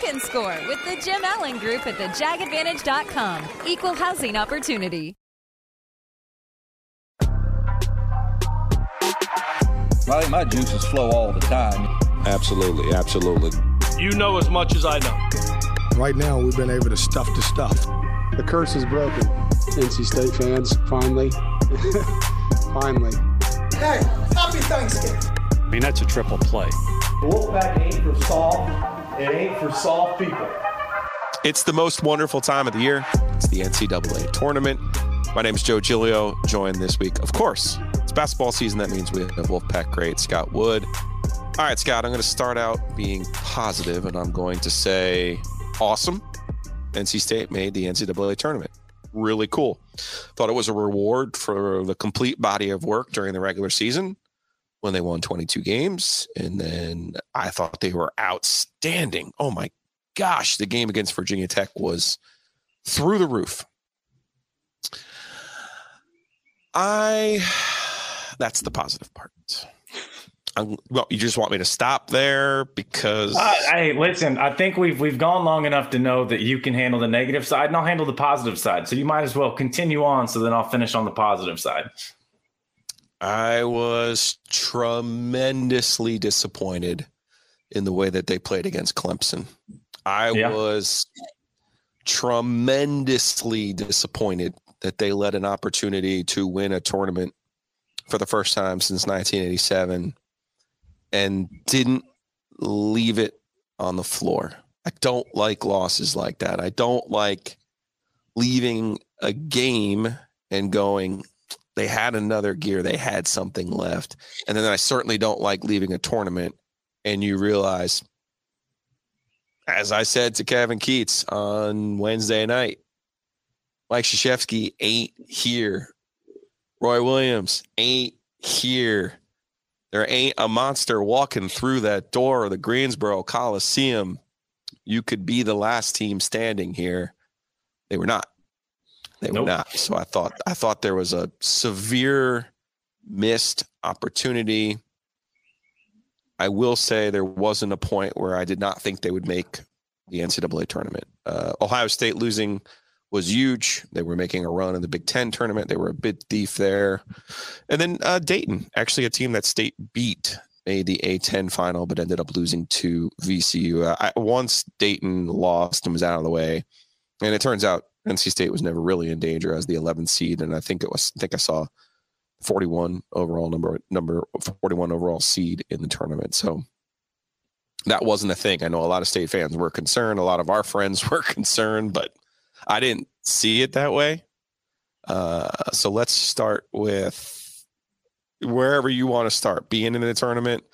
can score with the Jim Allen Group at thejagadvantage.com. Equal housing opportunity. I think my juices flow all the time. Absolutely, absolutely. You know as much as I know. Right now, we've been able to stuff the stuff. The curse is broken. NC State fans, finally. finally. Hey, happy Thanksgiving. I mean, that's a triple play. Wolfpack ain't for soft. It ain't for soft people. It's the most wonderful time of the year. It's the NCAA tournament. My name is Joe Giglio, joined this week, of course, It's basketball season. That means we have Wolfpack great Scott Wood. All right, Scott, I'm going to start out being positive, and I'm going to say awesome. NC State made the NCAA tournament. Really cool. Thought it was a reward for the complete body of work during the regular season when they won 22 games. And then I thought they were outstanding. Oh my gosh, the game against Virginia Tech was through the roof. I that's the positive part. I'm, well, you just want me to stop there because. Uh, hey, listen. I think we've we've gone long enough to know that you can handle the negative side, and I'll handle the positive side. So you might as well continue on. So then I'll finish on the positive side. I was tremendously disappointed in the way that they played against Clemson. I yeah. was tremendously disappointed that they let an opportunity to win a tournament for the first time since 1987 and didn't leave it on the floor. I don't like losses like that. I don't like leaving a game and going, they had another gear, they had something left. And then I certainly don't like leaving a tournament and you realize, as I said to Kevin Keatts on Wednesday night, Mike Krzyzewski ain't here Roy Williams ain't here. There ain't a monster walking through that door of the Greensboro Coliseum. You could be the last team standing here. They were not. They nope. were not. So I thought I thought there was a severe missed opportunity. I will say there wasn't a point where I did not think they would make the NCAA tournament. Uh, Ohio State losing was huge. They were making a run in the Big Ten tournament. They were a bid thief there. And then uh, Dayton, actually a team that State beat, made the A10 final, but ended up losing to VCU. Uh, I, once Dayton lost and was out of the way, and it turns out NC State was never really in danger as the 11th seed, and I think it was. I think I saw 41 overall number number 41 overall seed in the tournament. So that wasn't a thing. I know a lot of state fans were concerned. A lot of our friends were concerned, but I didn't see it that way. Uh, so let's start with wherever you want to start. Being in the tournament.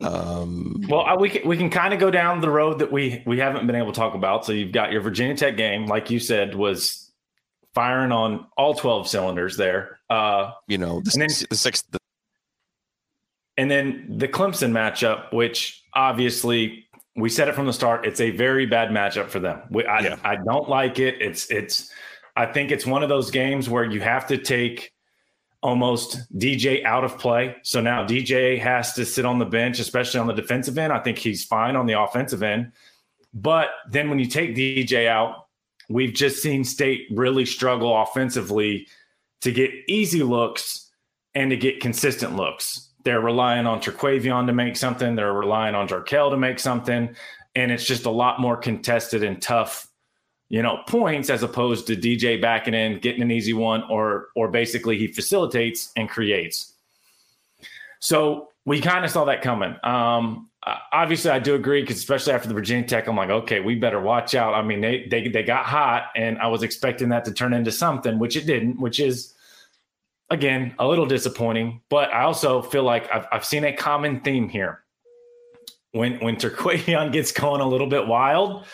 Um, well, I, we can we can kind of go down the road that we we haven't been able to talk about. So you've got your Virginia Tech game, like you said, was firing on all twelve cylinders there. Uh, you know, the, and then, the sixth. The- and then the Clemson matchup, which obviously we said it from the start. It's a very bad matchup for them. We, I, yeah. I don't like it. It's it's. I think it's one of those games where you have to take almost DJ out of play. So now DJ has to sit on the bench, especially on the defensive end. I think he's fine on the offensive end. But then when you take DJ out, we've just seen State really struggle offensively to get easy looks and to get consistent looks. They're relying on Terquavion to make something. They're relying on Jarkel to make something. And it's just a lot more contested and tough, you know, points as opposed to DJ backing in, getting an easy one, or or basically he facilitates and creates. So we kind of saw that coming. Um, obviously, I do agree because especially after the Virginia Tech, I'm like, okay, we better watch out. I mean, they they they got hot, and I was expecting that to turn into something, which it didn't, which is again, a little disappointing, but I also feel like I've, I've seen a common theme here. When when Terquavion gets going a little bit wild,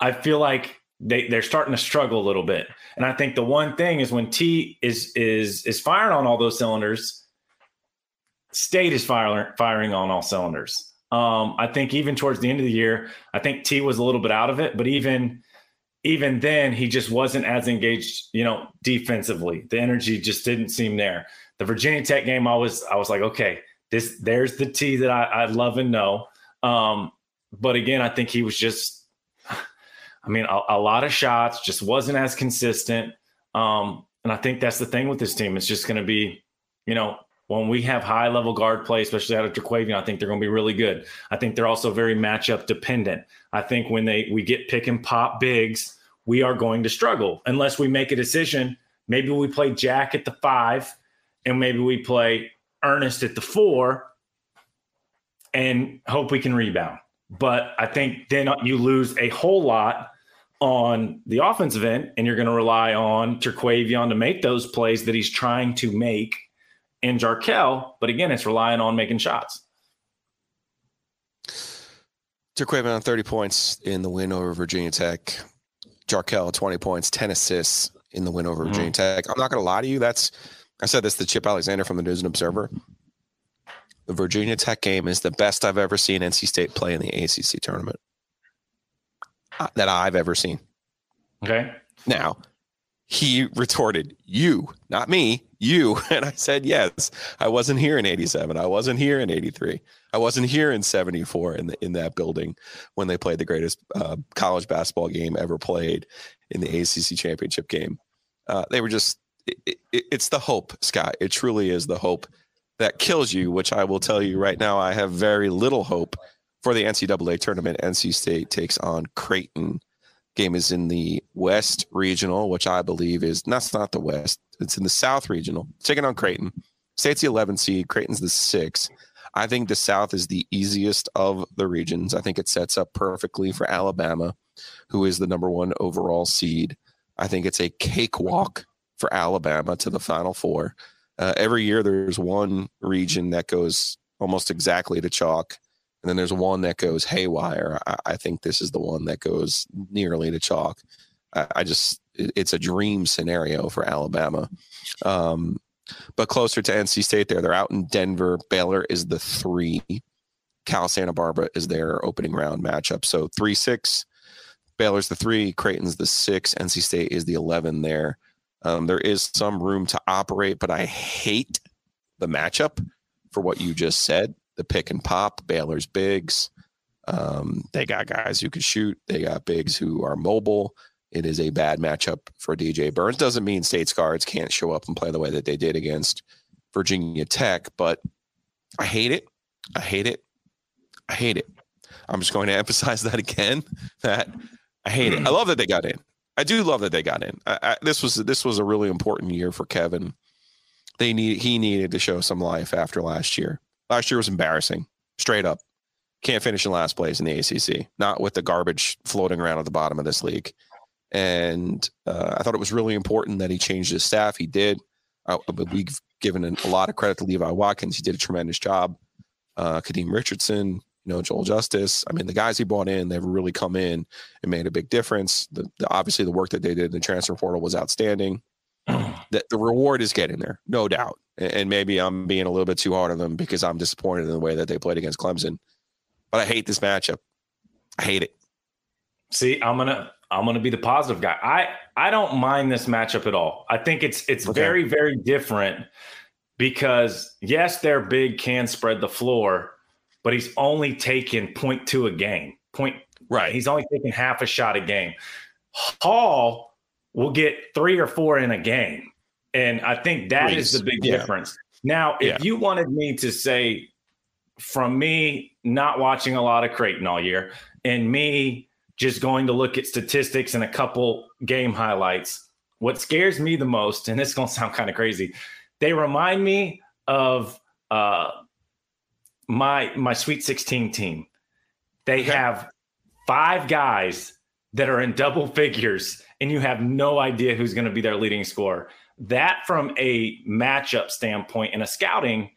I feel like they they're starting to struggle a little bit. And I think the one thing is when T is is is firing on all those cylinders, State is firing firing on all cylinders. Um, I think even towards the end of the year, I think T was a little bit out of it, but even even then, he just wasn't as engaged, you know, defensively. The energy just didn't seem there. The Virginia Tech game, I was I was like, okay, this there's the T that I, I love and know. Um, but again, I think he was just I mean, a, a lot of shots, just wasn't as consistent. Um, and I think that's the thing with this team. It's just going to be, you know, when we have high level guard play, especially out of Terquavion, I think they're going to be really good. I think they're also very matchup dependent. I think when they we get pick and pop bigs, we are going to struggle unless we make a decision. Maybe we play Jack at the five, and maybe we play Ernest at the four, and hope we can rebound. But I think then you lose a whole lot on the offensive end, and you're going to rely on Terquavion to make those plays that he's trying to make in Jarkel. But again, it's relying on making shots. Terquavion 30 points in the win over Virginia Tech. Jarkel 20 points, 10 assists in the win over mm-hmm. Virginia Tech. I'm not going to lie to you. That's I said this to Chip Alexander from the News and Observer. The Virginia Tech game is the best I've ever seen NC State play in the ACC tournament. That I've ever seen. Okay. Now, he retorted, "You, not me, you." And I said, "Yes, I wasn't here in 87. I wasn't here in 83. I wasn't here in 74 in the, in that building when they played the greatest uh, college basketball game ever played in the ACC championship game. Uh, they were just it, it, it's the hope, Scott. It truly is the hope that kills you, which I will tell you right now, I have very little hope for the NCAA tournament, NC State takes on Creighton. Game is in the West Regional, which I believe is that's not the West. It's in the South Regional. taking on Creighton. State's the 11 seed. Creighton's the six. I think the South is the easiest of the regions. I think it sets up perfectly for Alabama, who is the number one overall seed. I think it's a cakewalk for Alabama to the Final Four. Uh, every year, there's one region that goes almost exactly to chalk and then there's one that goes haywire. I, I think this is the one that goes nearly to chalk. I, I just it, it's a dream scenario for Alabama. Um, but closer to NC State there. They're out in Denver. Baylor is the three. Cal Santa Barbara is their opening round matchup. So three six. Baylor's the three. Creighton's the six. NC State is the eleven there. Um, there is some room to operate, but I hate the matchup for what you just said the pick and pop. Baylor's bigs. Um, they got guys who can shoot. They got bigs who are mobile. It is a bad matchup for DJ Burns. Doesn't mean State's guards can't show up and play the way that they did against Virginia Tech, but I hate it. I hate it. I hate it. I'm just going to emphasize that again. That I hate it. I love that they got in. I do love that they got in. I, I, this was this was a really important year for Kevin. They need he needed to show some life after last year. Last year was embarrassing, straight up. Can't finish in last place in the ACC, not with the garbage floating around at the bottom of this league. And uh, I thought it was really important that he changed his staff. He did. Uh, we've given a lot of credit to Levi Watkins. He did a tremendous job. Uh, Kareem Richardson, you know, Joel Justus. I mean, the guys he brought in, they've really come in and made a big difference. The, the, obviously, the work that they did in the transfer portal was outstanding. That the reward is getting there, no doubt and maybe I'm being a little bit too hard on them because I'm disappointed in the way that they played against Clemson. But I hate this matchup. I hate it. See, I'm gonna I'm gonna be the positive guy. I I don't mind this matchup at all. I think it's it's okay. very very different because yes, their big can spread the floor, but he's only taking point two a game. Point right. He's only taking half a shot a game. Hall will get three or four in a game. And I think that Please. is the big yeah. difference. Now, if yeah. you wanted me to say from me not watching a lot of Creighton all year and me just going to look at statistics and a couple game highlights, what scares me the most, and this is going to sound kind of crazy, they remind me of uh, my my Sweet 16 team. They okay. have five guys that are in double figures, and you have no idea who's going to be their leading scorer that from a matchup standpoint and a scouting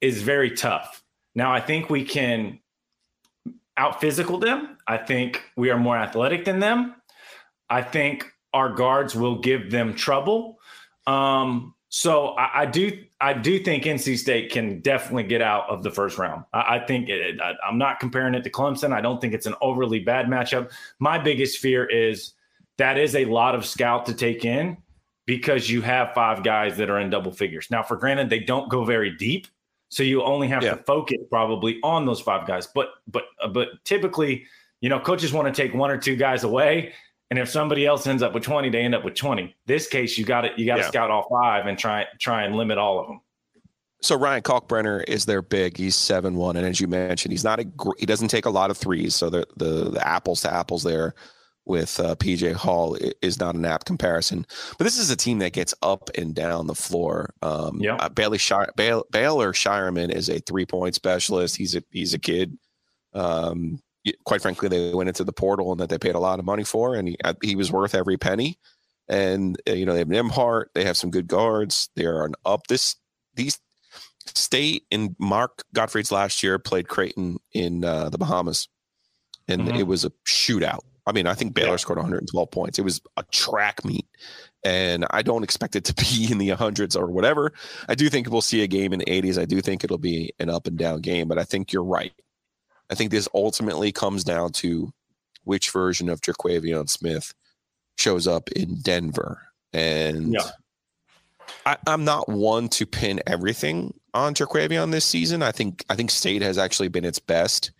is very tough. Now, I think we can out physical them. I think we are more athletic than them. I think our guards will give them trouble. Um, so I, I, do I do think NC State can definitely get out of the first round. I, I think it, I, I'm not comparing it to Clemson. I don't think it's an overly bad matchup. My biggest fear is that is a lot of scout to take in because you have five guys that are in double figures. Now, for granted, they don't go very deep, so you only have yeah. to focus probably on those five guys. But but uh, but typically, you know, coaches want to take one or two guys away and if somebody else ends up with 20, they end up with 20. This case, you got it. You got to yeah. scout all five and try try and limit all of them. So Ryan Kalkbrenner is their big. He's seven one, and as you mentioned, he's not a he doesn't take a lot of threes. So the the, the apples to apples there with uh, PJ Hall is not an apt comparison. But this is a team that gets up and down the floor. Um, yeah. Uh, Bailey Shire, Baylor Scheierman is a three point specialist. He's a he's a kid. Um, quite frankly, they went into the portal and that they paid a lot of money for, and he, uh, he was worth every penny. And uh, you know they have Nembhard, they have some good guards. They are an up this these state and Mark Gottfried's last year played Creighton in uh, the Bahamas, and mm-hmm. it was a shootout. I mean, I think Baylor yeah. scored 112 points. It was a track meet, and I don't expect it to be in the hundreds or whatever. I do think we'll see a game in the 80s. I do think it'll be an up and down game, but I think you're right. I think this ultimately comes down to which version of Terquavion Smith shows up in Denver. And yeah. I, am not one to pin everything on Terquavion this season. I think I think State has actually been its best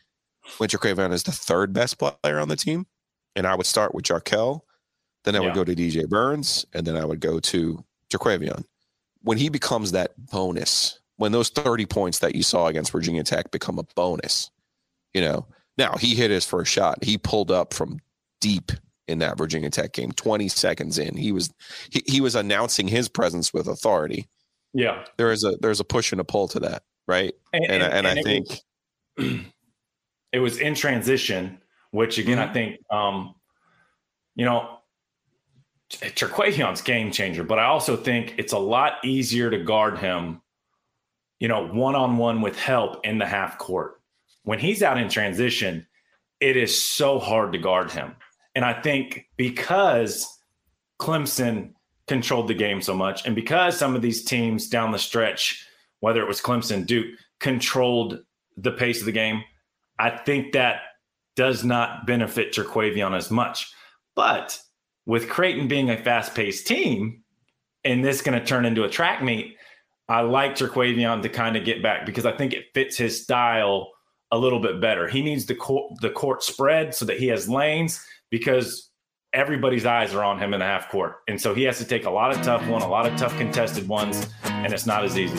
when Terquavion is the third best player on the team. And I would start with Jarkel, then I would go to DJ Burns, and then I would go to Terquavion. When he becomes that bonus, when those 30 points that you saw against Virginia Tech become a bonus, you know, now he hit his first shot. He pulled up from deep in that Virginia Tech game. 20 seconds in, he was he, he was announcing his presence with authority. Yeah, there is a there's a push and a pull to that, right? And and, and, and I think was, it was in transition, which again mm-hmm. I think um, you know Terquavion's game changer, but I also think it's a lot easier to guard him, you know, one on one with help in the half court when he's out in transition, it is so hard to guard him. And I think because Clemson controlled the game so much, and because some of these teams down the stretch, whether it was Clemson, Duke, controlled the pace of the game, I think that does not benefit Terquavion as much. But with Creighton being a fast paced team, and this going to turn into a track meet, I like Terquavion to kind of get back because I think it fits his style a little bit better. He needs the court, the court spread so that he has lanes because everybody's eyes are on him in the half court. And so he has to take a lot of tough one, a lot of tough contested ones, and it's not as easy.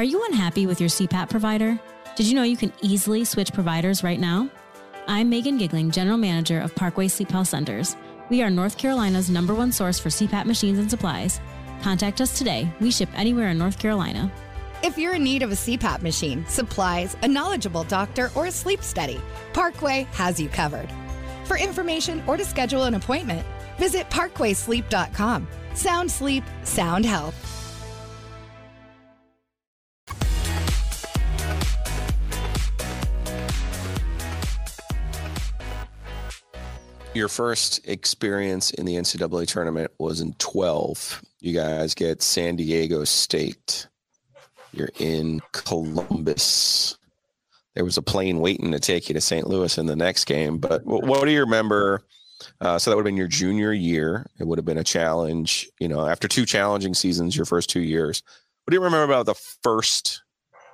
Are you unhappy with your CPAP provider? Did you know you can easily switch providers right now? I'm Megan Gigling, General Manager of Parkway Sleep Health Centers. We are North Carolina's number one source for CPAP machines and supplies. Contact us today. We ship anywhere in North Carolina. If you're in need of a CPAP machine, supplies, a knowledgeable doctor, or a sleep study, Parkway has you covered. For information or to schedule an appointment, visit parkwaysleep.com. Sound sleep, sound health. Your first experience in the NCAA tournament was in 12. You guys get San Diego State. You're in Columbus. There was a plane waiting to take you to St. Louis in the next game. But what do you remember? Uh, so that would have been your junior year. It would have been a challenge. You know, after two challenging seasons, your first two years. What do you remember about the first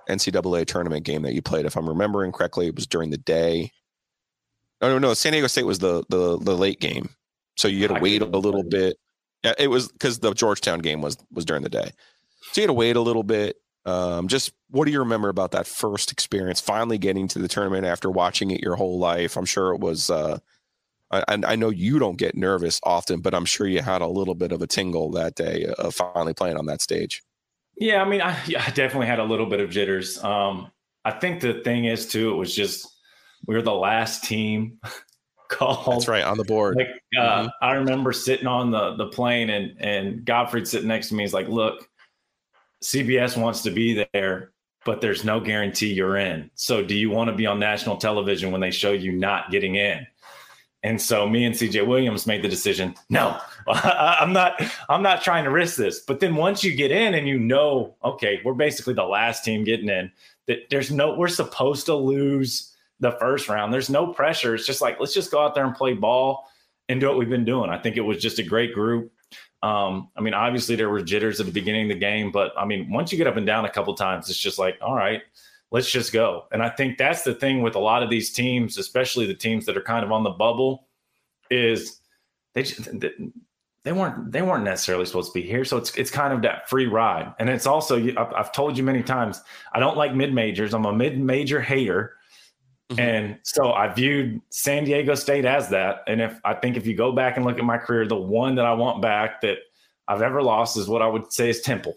NCAA tournament game that you played? If I'm remembering correctly, it was during the day. No, no, no. San Diego State was the the, the late game, so you had to wait a little bit. Yeah, it was because the Georgetown game was was during the day, so you had to wait a little bit. Um, just what do you remember about that first experience, finally getting to the tournament after watching it your whole life? I'm sure it was. Uh, I, I know you don't get nervous often, but I'm sure you had a little bit of a tingle that day of finally playing on that stage. Yeah, I mean, I, I definitely had a little bit of jitters. Um, I think the thing is too, it was just we were the last team called. That's right on the board. Like uh, mm-hmm. I remember sitting on the the plane and and Gottfried sitting next to me. He's like, "Look, CBS wants to be there, but there's no guarantee you're in. So do you want to be on national television when they show you not getting in?" And so me and CJ Williams made the decision. No, I'm not. I'm not trying to risk this. But then once you get in and you know, okay, we're basically the last team getting in. That there's no. We're supposed to lose the first round. There's no pressure. It's just like let's just go out there and play ball and do what we've been doing. I think it was just a great group. Um, I mean, obviously there were jitters at the beginning of the game, but I mean, once you get up and down a couple times, it's just like, all right, let's just go. And I think that's the thing with a lot of these teams, especially the teams that are kind of on the bubble, is they they weren't they weren't necessarily supposed to be here. So it's it's kind of that free ride. And it's also I've told you many times I don't like mid majors. I'm a mid major hater. Mm-hmm. And so I viewed San Diego State as that. And if I think if you go back and look at my career, the one that I want back that I've ever lost is what I would say is Temple.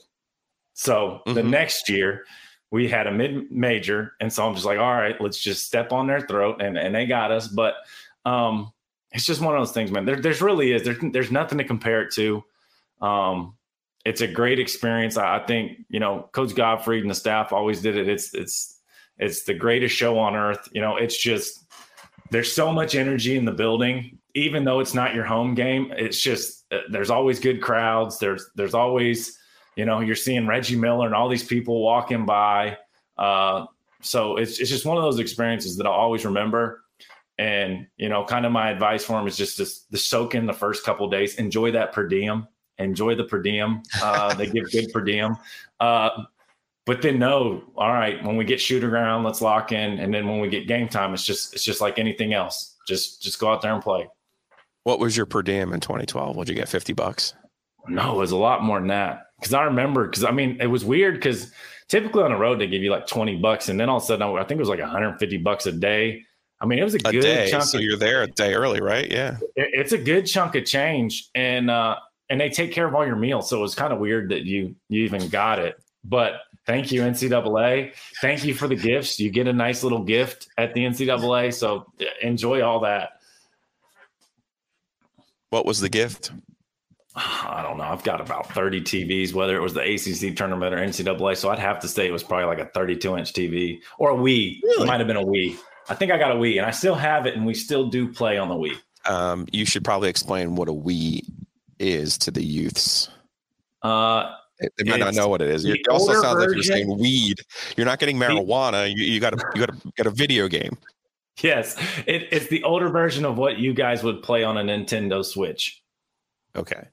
So mm-hmm. the next year we had a mid major. And so I'm just like, all right, let's just step on their throat. And, and they got us. But um, it's just one of those things, man. There, there's really is. There's, there's nothing to compare it to. Um, it's a great experience. I, I think, you know, Coach Gottfried and the staff always did it. It's, it's, it's the greatest show on earth. You know, it's just there's so much energy in the building, even though it's not your home game. It's just uh, there's always good crowds. There's there's always you know you're seeing Reggie Miller and all these people walking by. Uh, so it's it's just one of those experiences that I'll always remember. And you know, kind of my advice for him is just to, to soak in the first couple days, enjoy that per diem, enjoy the per diem. Uh, they give good per diem. Uh, but then no, all right, when we get shoot around, let's lock in. And then when we get game time, it's just it's just like anything else. Just just go out there and play. What was your per diem in 2012? Would you get 50 bucks? No, it was a lot more than that. Cause I remember, cause I mean, it was weird because typically on the road they give you like 20 bucks. And then all of a sudden, I think it was like 150 bucks a day. I mean, it was a, a good day, chunk. So of, you're there a day early, right? Yeah. It, it's a good chunk of change. And, uh, and they take care of all your meals. So it was kind of weird that you, you even got it. But Thank you, NCAA. Thank you for the gifts. You get a nice little gift at the NCAA. So enjoy all that. What was the gift? I don't know. I've got about 30 TVs, whether it was the ACC tournament or NCAA. So I'd have to say it was probably like a 32 inch TV or a Wii. Really? It might have been a Wii. I think I got a Wii and I still have it and we still do play on the Wii. Um, you should probably explain what a Wii is to the youths. Uh, they might not know what it is. It also sounds version, like you're saying weed. You're not getting marijuana. You, you got to you got to get a video game. Yes, it, it's the older version of what you guys would play on a Nintendo Switch. Okay.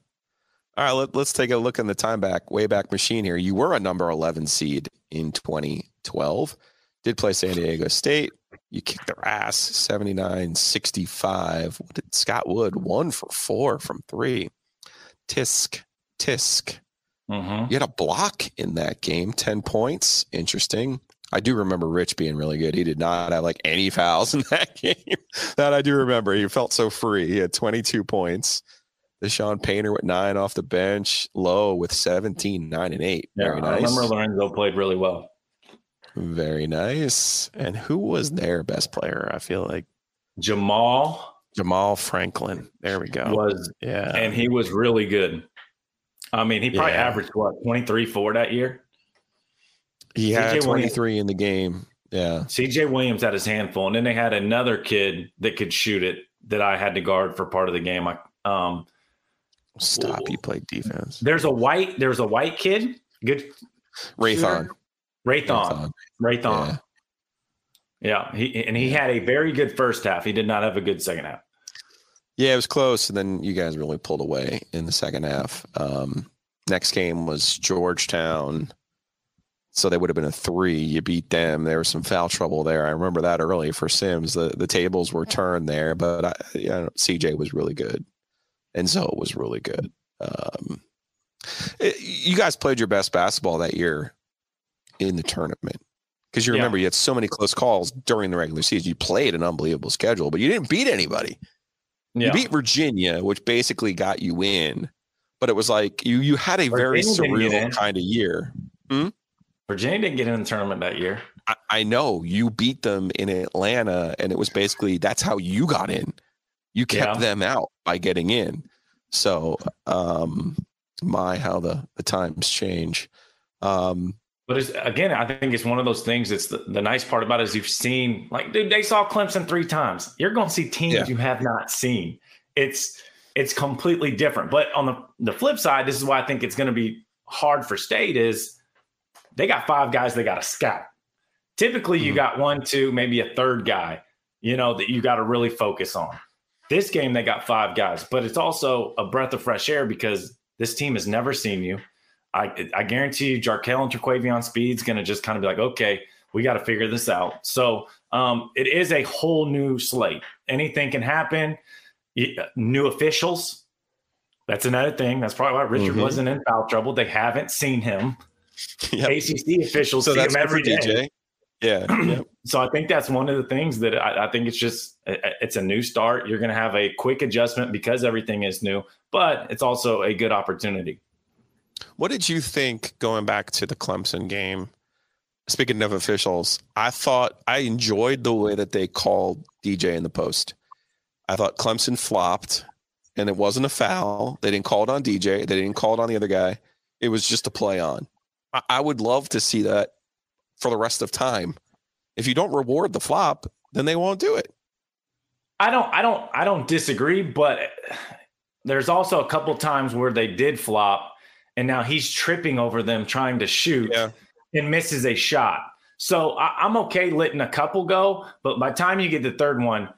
All right, let, let's take a look in the time back, way back machine here. You were a number 11 seed in 2012. Did play San Diego State. You kicked their ass 79 65. What did Scott Wood? One for four from three. Tisk, tisk. Mm-hmm. You had a block in that game, 10 points. Interesting. I do remember Rich being really good. He did not have like any fouls in that game. that I do remember. He felt so free. He had 22 points. DeShawn Painter with nine off the bench. low with 17, nine and eight. Yeah, Very nice. I remember Lorenzo played really well. Very nice. And who was their best player? I feel like Jamaal. Jamaal Franklin. There we go. Was yeah, and he was really good. I mean, he probably yeah. averaged what 23 4 that year. He had 23 Williams, in the game. Yeah. CJ Williams had his handful. And then they had another kid that could shoot it that I had to guard for part of the game. I um stop. You played defense. There's a white, there's a white kid. Good Rahon. Rahon. Rahon. Yeah. yeah. He and he had a very good first half. He did not have a good second half. Yeah, it was close, and then you guys really pulled away in the second half. Um, next game was Georgetown, so they would have been a three. You beat them. There was some foul trouble there. I remember that early for Sims. The the tables were turned there, but I, you know, CJ was really good, and Zoe was really good. Um, it, you guys played your best basketball that year. in the tournament. Because you remember yeah. you had so many close calls during the regular season. You played an unbelievable schedule, but you didn't beat anybody. Yeah. You beat Virginia, which basically got you in, but it was like you you had a very surreal kind of year. Hmm? Virginia didn't get in the tournament that year. I, I, know you beat them in Atlanta, and it was basically that's how you got in. You kept yeah. them out by getting in. So, um, my how the the times change. Um, but it's, again, I think it's one of those things. It's the, the nice part about it is you've seen like, dude, they saw Clemson three times. You're going to see teams yeah. you have not seen. It's it's completely different. But on the the flip side, this is why I think it's going to be hard for State is they got five guys they got to scout. Typically, you mm-hmm. got one, two, maybe a third guy, you know, that you got to really focus on. This game, they got five guys, but it's also a breath of fresh air because this team has never seen you. I, I guarantee you, Jarkel and Terquavion Speed's going to just kind of be like, okay, we got to figure this out. So um, it is a whole new slate. Anything can happen. New officials. That's another thing. That's probably why Richard mm-hmm. wasn't in foul trouble. They haven't seen him. Yep. ACC officials so see him every day. DJ. Yeah. yep. So I think that's one of the things that I, I think it's just it's a new start. You're going to have a quick adjustment because everything is new, but it's also a good opportunity. What did you think going back to the Clemson game? Speaking of officials, I thought I enjoyed the way that they called DJ in the post. I thought Clemson flopped and it wasn't a foul. They didn't call it on DJ. They didn't call it on the other guy. It was just a play on. I would love to see that for the rest of time. If you don't reward the flop, then they won't do it. I don't I don't I don't disagree, but there's also a couple times where they did flop and now he's tripping over them trying to shoot yeah. and misses a shot. So I, am okay letting a couple go, but by the time you get the third one,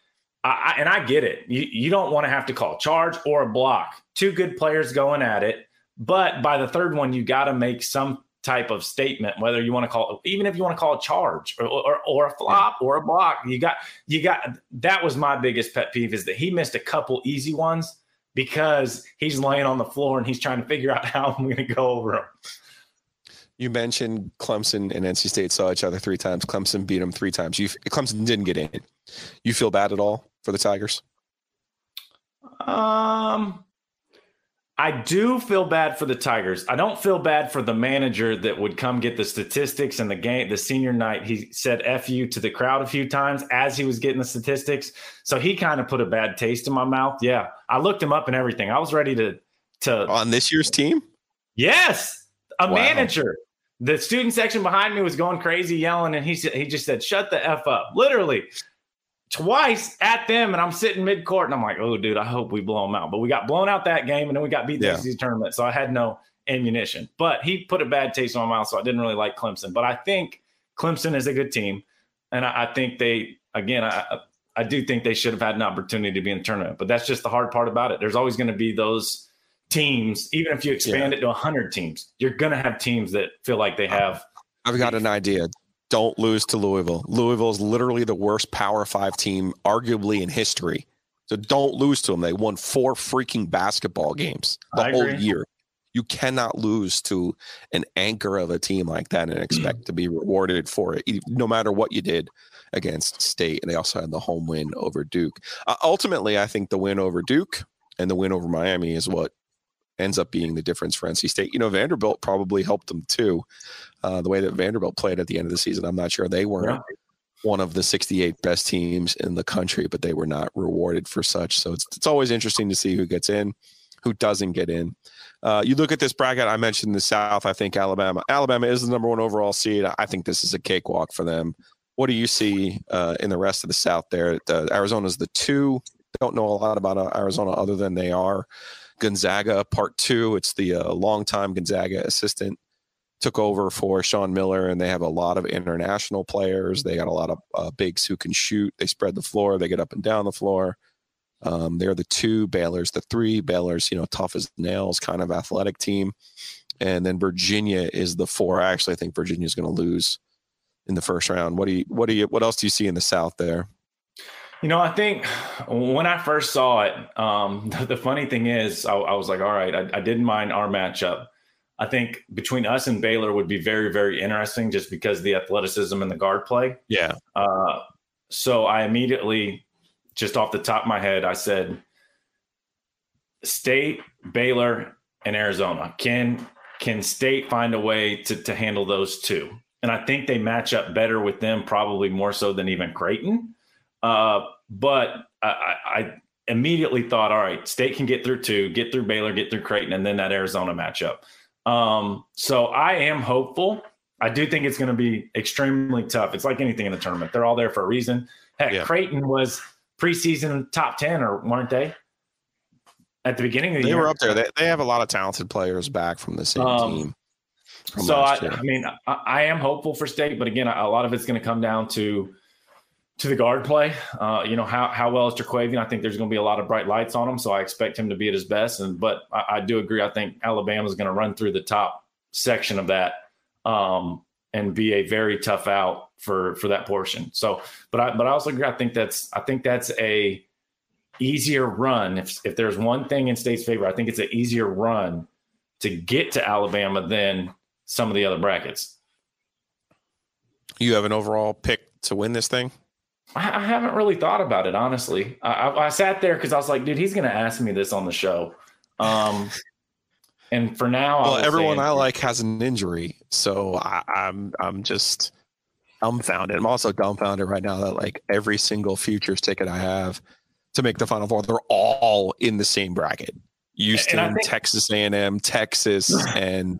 I, I, and I get it, you, you don't want to have to call charge or a block. Two good players going at it, but by the third one, you got to make some type of statement, whether you want to call even if you want to call a charge or, or, or a flop yeah. or a block, you got, you got, that was my biggest pet peeve is that he missed a couple easy ones because he's laying on the floor and he's trying to figure out how I'm going to go over him. You mentioned Clemson and NC State saw each other three times. Clemson beat them three times. You Clemson didn't get in. You feel bad at all for the Tigers? Um, I do feel bad for the Tigers. I don't feel bad for the manager that would come get the statistics and the game, the senior night. He said F you to the crowd a few times as he was getting the statistics. So he kind of put a bad taste in my mouth. Yeah. I looked him up and everything. I was ready to to on this year's team? Yes. A wow. manager. The student section behind me was going crazy yelling, and he said he just said, shut the F up. Literally twice at them, and I'm sitting mid court, and I'm like, oh, dude, I hope we blow them out. But we got blown out that game, and then we got beat the yeah. tournament, so I had no ammunition. But he put a bad taste in my mouth, so I didn't really like Clemson. But I think Clemson is a good team, and I, I think they, again, I, I do think they should have had an opportunity to be in the tournament. But that's just the hard part about it. There's always going to be those teams, even if you expand yeah. it to 100 teams, you're going to have teams that feel like they have. I've got an idea don't lose to Louisville. Louisville is literally the worst Power Five team, arguably in history. So don't lose to them. They won four freaking basketball games the I whole agree. year. You cannot lose to an anchor of a team like that and expect to be rewarded for it, no matter what you did against State. And they also had the home win over Duke. Uh, ultimately, I think the win over Duke and the win over Miami is what ends up being the difference for NC State. You know, Vanderbilt probably helped them too. Uh, the way that Vanderbilt played at the end of the season, I'm not sure they weren't yeah. one of the 68 best teams in the country, but they were not rewarded for such. So it's it's always interesting to see who gets in, who doesn't get in. Uh, you look at this bracket. I mentioned the South. I think Alabama. Alabama is the number one overall seed. I think this is a cakewalk for them. What do you see uh, in the rest of the South? There, the, Arizona's the two. Don't know a lot about uh, Arizona other than they are Gonzaga Part Two. It's the uh, longtime Gonzaga assistant took over for Sean Miller, and they have a lot of international players. They got a lot of uh, bigs who can shoot. They spread the floor. They get up and down the floor. Um, they're the two. Baylor's the three. Baylor's you know tough as nails, kind of athletic team. And then Virginia is the four. I actually think Virginia's going to lose in the first round. What do you what do you what else do you see in the South there? You know, I think when I first saw it, um, the, the funny thing is, I, I, was like, all right, I, I, didn't mind our matchup. I think between us and Baylor would be very, very interesting just because the athleticism and the guard play. Yeah. Uh, so I immediately, just off the top of my head, I said, State, Baylor, and Arizona. Can can State find a way to to handle those two? And I think they match up better with them, probably more so than even Creighton. Uh, but I, I immediately thought, all right, State can get through two, get through Baylor, get through Creighton, and then that Arizona matchup. Um, so I am hopeful. I do think it's going to be extremely tough. It's like anything in the tournament; they're all there for a reason. Heck, yeah. Creighton was preseason top ten, or weren't they? At the beginning of the they year, they were up there. They, they have a lot of talented players back from the same um, team. So I, I, mean, I, I, am hopeful for State, but again, a lot of it's going to come down to to the guard play. Uh, you know how how well is Terquavion? I think there's going to be a lot of bright lights on him, so I expect him to be at his best. And but I, I do agree. I think Alabama is going to run through the top section of that um, and be a very tough out for for that portion. So, but I but I also agree. I think that's I think that's a easier run. If if there's one thing in State's favor, I think it's an easier run to get to Alabama than some of the other brackets. You have an overall pick to win this thing? I, I haven't really thought about it honestly. I, I, I sat there because I was like, dude, he's going to ask me this on the show. Um, and for now, well, everyone I like has an injury, so I, I'm I'm just dumbfounded. I'm also dumbfounded right now that like every single futures ticket I have to make the Final Four, they're all in the same bracket. Houston, think, Texas A&M, Texas, and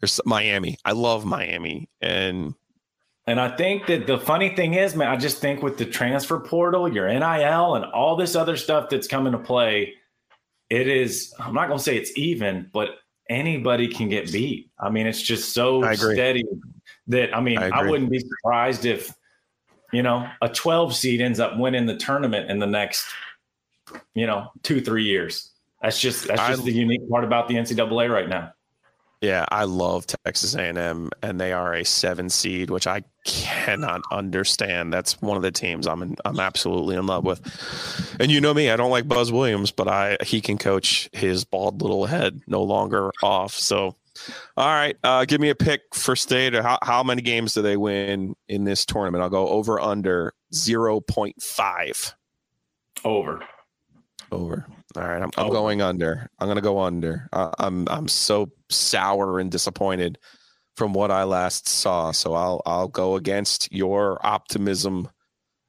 there's Miami. I love Miami, and and I think that the funny thing is, man, I just think with the transfer portal, your NIL, and all this other stuff that's coming to play, it is. I'm not going to say it's even, but anybody can get beat. I mean, it's just so steady that I mean, I, I wouldn't be surprised if you know a 12 seed ends up winning the tournament in the next you know two three years. That's just that's just I, the unique part about the NCAA right now. Yeah, I love Texas A&M, and they are a seven seed, which I cannot understand. That's one of the teams I'm in, I'm absolutely in love with. And you know me, I don't like Buzz Williams, but I he can coach his bald little head no longer off. So, all right, uh, give me a pick for state. How how many games do they win in this tournament? I'll go over under zero point five. Over. Over. All right, I'm, I'm going under. I'm going to go under. Uh, I'm I'm so sour and disappointed from what I last saw. So I'll I'll go against your optimism,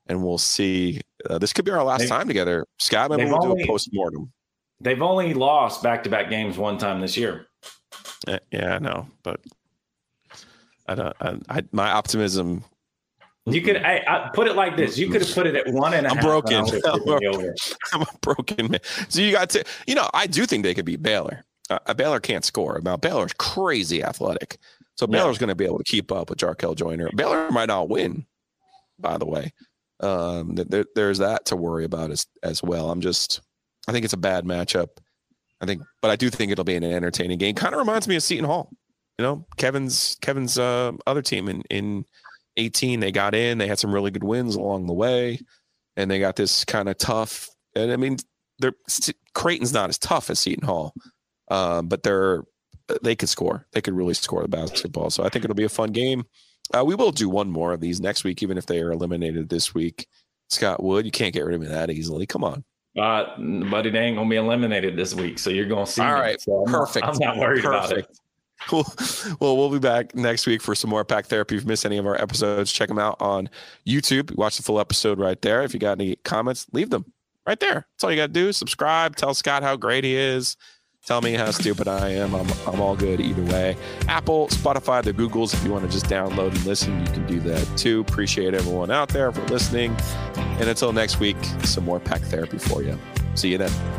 and we'll see. Uh, this could be our last they've, time together, Scott. Maybe we'll only, do a post mortem. They've only lost back to back games one time this year. Yeah, yeah, I know, but I don't. I, I, my optimism you could I, I put it like this. You could have put it at one and a I'm half, broken. I'm, a, I'm a broken man. So you got to, you know, I do think they could beat Baylor. Uh, Baylor can't score. Now Baylor's crazy athletic, so Baylor's yeah. going to be able to keep up with Jarkel Joiner. Baylor might not win, by the way. Um, there, there's that to worry about as as well. I'm just, I think it's a bad matchup. I think, but I do think it'll be an entertaining game. Kind of reminds me of Seton Hall. You know, Kevin's Kevin's uh, other team in in 18 they got in they had some really good wins along the way and they got this kind of tough and i mean they're creighton's not as tough as seton hall um, but they're they could score they could really score the basketball so i think it'll be a fun game uh, we will do one more of these next week even if they are eliminated this week scott wood you can't get rid of me that easily come on uh, buddy, they ain't gonna be eliminated this week, so you're gonna see. All right, so I'm perfect. Not, I'm not worried perfect. about it. Well, we'll be back next week for some more Pack Therapy. If you've missed any of our episodes, check them out on YouTube. Watch the full episode right there. If you got any comments, leave them right there. That's all you got to do. Subscribe. Tell Scott how great he is. Tell me how stupid I am. I'm, I'm all good either way. Apple, Spotify, the Googles. If you want to just download and listen, you can do that too. Appreciate everyone out there for listening. And until next week, some more Pack Therapy for you. See you then.